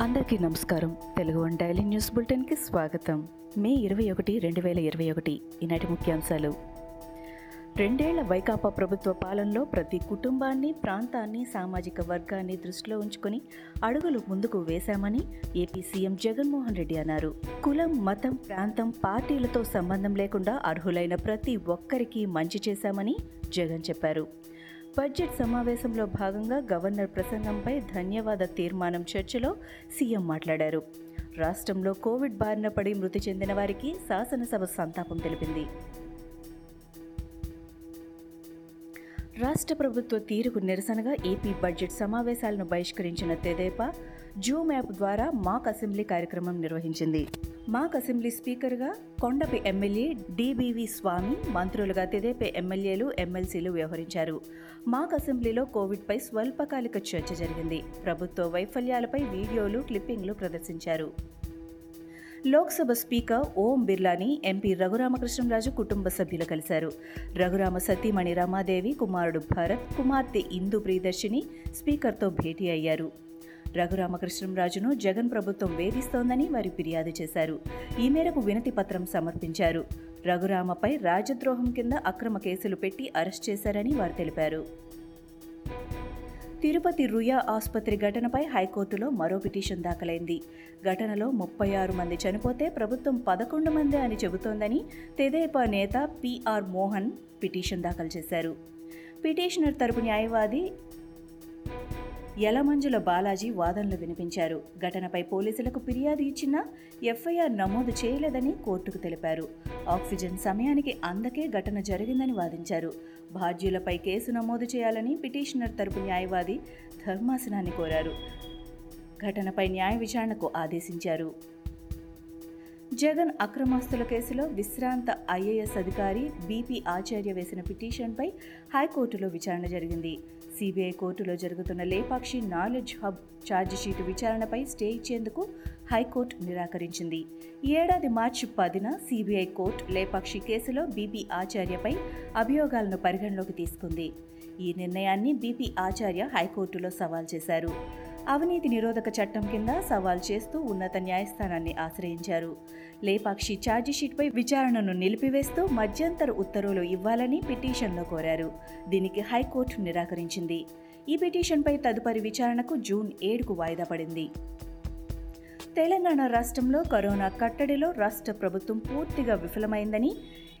అందరికీ నమస్కారం. Telugu one daily news బులెటిన్కి స్వాగతం. మే ఇరవై ఒకటి రెండు వేల ఇరవై ఒకటి. ఈనాటి ముఖ్యాంశాలు. రెండేళ్ళ వైకాపా ప్రభుత్వ పాలనలో ప్రతి కుటుంబాన్ని ప్రాంతాన్ని సామాజిక వర్గాన్ని దృష్టిలో ఉంచుకొని అడుగులు ముందుకు వేశామని ఏపీ సీఎం జగన్మోహన్ రెడ్డి అన్నారు. కులం మతం ప్రాంతం పార్టీలతో సంబంధం లేకుండా అర్హులైన ప్రతి ఒక్కరికి మంచి చేశామని జగన్ చెప్పారు. బడ్జెట్ సమావేశంలో భాగంగా గవర్నర్ ప్రసంగంపై ధన్యవాద తీర్మానం చర్చలో సీఎం మాట్లాడారు. రాష్ట్రంలో కోవిడ్ బారిన పడి మృతి చెందిన వారికి శాసనసభ సంతాపం తెలిపింది. రాష్ట్ర ప్రభుత్వ తీరుకు నిరసనగా ఏపీ బడ్జెట్ సమావేశాలను బహిష్కరించిన తెదేపా జూమ్ యాప్ ద్వారా మాక్ అసెంబ్లీ కార్యక్రమం నిర్వహించింది. మాక్ అసెంబ్లీ స్పీకర్గా కొండపి ఎమ్మెల్యే డిబివి స్వామి మంత్రులుగా తెదేపే ఎమ్మెల్యేలు ఎమ్మెల్సీలు వ్యవహరించారు. మాక్ అసెంబ్లీలో కోవిడ్పై స్వల్పకాలిక చర్చ జరిగింది. ప్రభుత్వ వైఫల్యాలపై వీడియోలు క్లిప్పింగ్లు ప్రదర్శించారు. లోక్సభ స్పీకర్ ఓం బిర్లాని ఎంపీ రఘురామకృష్ణరాజు కుటుంబ సభ్యులు కలిశారు. రఘురామ సతీమణి రమాదేవి కుమారుడు భరత్ కుమార్తె ఇందు ప్రియదర్శిని స్పీకర్తో భేటీ అయ్యారు. రఘురామకృష్ణరాజును జగన్ ప్రభుత్వం వేధిస్తోందని వారు ఫిర్యాదు చేశారు. ఈ మేరకు వినతి పత్రం సమర్పించారు. రఘురామపై రాజద్రోహం కింద అక్రమ కేసులు పెట్టి అరెస్ట్ చేశారని వారు తెలిపారు. తిరుపతి రుయా ఆసుపత్రి ఘటనపై హైకోర్టులో మరో పిటిషన్ దాఖలైంది. ఘటనలో ముప్పై ఆరు మంది చనిపోతే ప్రభుత్వం పదకొండు మంది అని చెబుతోందని తెదేపా నేత పిఆర్ మోహన్ పిటిషన్ దాఖలు చేశారు. పిటిషనర్ తరపు న్యాయవాది యలమంజుల బాలాజీ వాదనలు వినిపించారు. ఘటనపై పోలీసులకు ఫిర్యాదు ఇచ్చినా ఎఫ్ఐఆర్ నమోదు చేయలేదని కోర్టుకు తెలిపారు. ఆక్సిజన్ సమయానికి అందకే ఘటన జరిగిందని వాదించారు. బాధ్యులపై కేసు నమోదు చేయాలని పిటిషనర్ తరపు న్యాయవాది ధర్మాసనాన్ని కోరారు. ఘటనపై న్యాయ విచారణకు ఆదేశించారు. జగన్ అక్రమాస్తుల కేసులో విశ్రాంత ఐఏఎస్ అధికారి బీపీ ఆచార్య వేసిన పిటిషన్పై హైకోర్టులో విచారణ జరిగింది. సిబిఐ కోర్టులో జరుగుతున్న లేపాక్షి నాలెడ్జ్ హబ్ ఛార్జిషీటు విచారణపై స్టే ఇచ్చేందుకు హైకోర్టు నిరాకరించింది. ఈ ఏడాది మార్చి పదిన సిబిఐ కోర్టు లేపాక్షి కేసులో బీపీ ఆచార్యపై అభియోగాలను పరిగణలోకి తీసుకుంది. ఈ నిర్ణయాన్ని బీపీ ఆచార్య హైకోర్టులో సవాల్ చేశారు. అవినీతి నిరోధక చట్టం కింద సవాల్ చేస్తూ ఉన్నత న్యాయస్థానాన్ని ఆశ్రయించారు. లేపాక్షి ఛార్జిషీట్పై విచారణను నిలిపివేస్తూ మధ్యంతర ఉత్తర్వులు ఇవ్వాలని పిటిషన్లో కోరారు. దీనికి హైకోర్టు నిరాకరించింది. ఈ పిటిషన్పై తదుపరి విచారణకు జూన్ ఏడుకు వాయిదా పడింది. తెలంగాణ రాష్ట్రంలో కరోనా కట్టడిలో రాష్ట్ర ప్రభుత్వం పూర్తిగా విఫలమైందని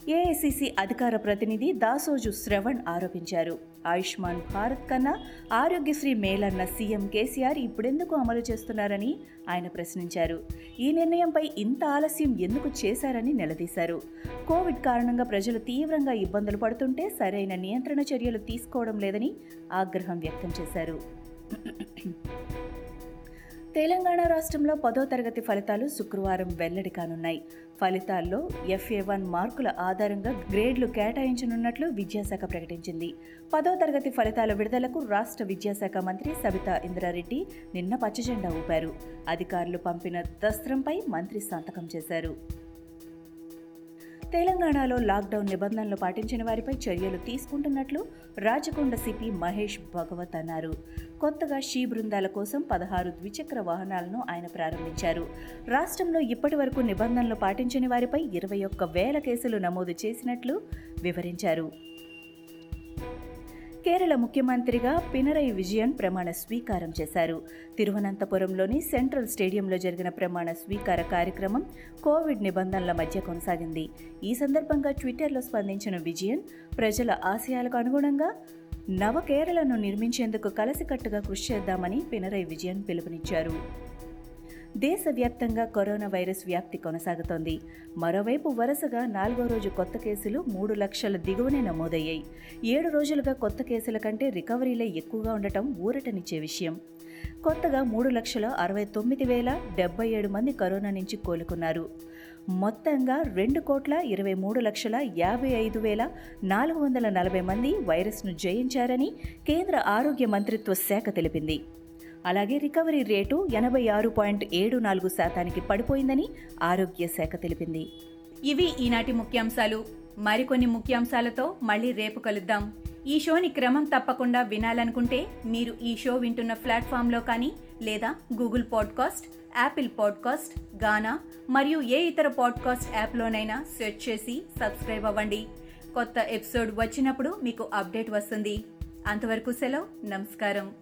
ఏఐసిసి అధికార ప్రతినిధి దాసోజు శ్రవణ్ ఆరోపించారు. ఆయుష్మాన్ భారత్ కన్నా ఆరోగ్యశ్రీ మేలన్న సీఎం కేసీఆర్ ఇప్పుడెందుకు అమలు చేస్తున్నారని ఆయన ప్రశ్నించారు. ఈ నిర్ణయంపై ఇంత ఆలస్యం ఎందుకు చేశారని నిలదీశారు. కోవిడ్ కారణంగా ప్రజలు తీవ్రంగా ఇబ్బందులు పడుతుంటే సరైన నియంత్రణ చర్యలు తీసుకోవడం లేదని ఆగ్రహం వ్యక్తం చేశారు. తెలంగాణ రాష్ట్రంలో పదో తరగతి ఫలితాలు శుక్రవారం వెల్లడి కానున్నాయి. ఫలితాల్లో ఎఫ్ఏ వన్ మార్కుల ఆధారంగా గ్రేడ్లు కేటాయించనున్నట్లు విద్యాశాఖ ప్రకటించింది. పదో తరగతి ఫలితాల విడుదలకు రాష్ట్ర విద్యాశాఖ మంత్రి సబితా ఇంద్రారెడ్డి నిన్న పచ్చజెండా ఊపారు. అధికారులు పంపిన దస్త్రంపై మంత్రి సంతకం చేశారు. తెలంగాణలో లాక్డౌన్ నిబంధనలు పాటించిన వారిపై చర్యలు తీసుకుంటున్నట్లు రాచకొండ సిపి మహేష్ భగవత్ అన్నారు. కొత్తగా షీ బృందాల కోసం పదహారు ద్విచక్ర వాహనాలను ఆయన ప్రారంభించారు. రాష్ట్రంలో ఇప్పటి వరకు నిబంధనలు పాటించని వారిపై ఇరవై ఒక్క వేల కేసులు నమోదు చేసినట్లు వివరించారు. కేరళ ముఖ్యమంత్రిగా పినరై విజయన్ ప్రమాణ స్వీకారం చేశారు. తిరువనంతపురంలోని సెంట్రల్ స్టేడియంలో జరిగిన ప్రమాణ స్వీకార కార్యక్రమం కోవిడ్ నిబంధనల మధ్య కొనసాగింది. ఈ సందర్భంగా ట్విట్టర్లో స్పందించిన విజయన్ ప్రజల ఆశయాలకు అనుగుణంగా నవ కేరళను నిర్మించేందుకు కలసికట్టుగా కృషి చేద్దామని పినరై విజయన్ పిలుపునిచ్చారు. దేశవ్యాప్తంగా కరోనా వైరస్ వ్యాప్తి కొనసాగుతోంది. మరోవైపు వరుసగా నాలుగో రోజు కొత్త కేసులు మూడు లక్షల దిగువనే నమోదయ్యాయి. ఏడు రోజులుగా కొత్త కేసుల కంటే రికవరీలే ఎక్కువగా ఉండటం ఊరటనిచ్చే విషయం. కొత్తగా మూడు లక్షల అరవై తొమ్మిది వేల డెబ్బై ఏడు మంది కరోనా నుంచి కోలుకున్నారు. మొత్తంగా రెండు కోట్ల ఇరవై మూడు లక్షల యాభై ఐదు వేల నాలుగు వందల నలభై మంది వైరస్ను జయించారని కేంద్ర ఆరోగ్య మంత్రిత్వ శాఖ తెలిపింది. అలాగే రికవరీ రేటు ఎనభై ఆరు పాయింట్ ఏడు నాలుగు శాతానికి పడిపోయిందని ఆరోగ్య శాఖ తెలిపింది. ఇవి ఈనాటి ముఖ్యాంశాలు. మరికొన్ని ముఖ్యాంశాలతో మళ్ళీ రేపు కలుద్దాం. ఈ షోని క్రమం తప్పకుండా వినాలనుకుంటే మీరు ఈ షో వింటున్న ప్లాట్ఫామ్లో కానీ లేదా Google podcast Apple podcast Gaana మరియు ఏ ఇతర పాడ్కాస్ట్ యాప్లోనైనా సెర్చ్ చేసి సబ్స్క్రైబ్ అవ్వండి. కొత్త ఎపిసోడ్ వచ్చినప్పుడు మీకు అప్డేట్ వస్తుంది. అంతవరకు సెలవు. నమస్కారం.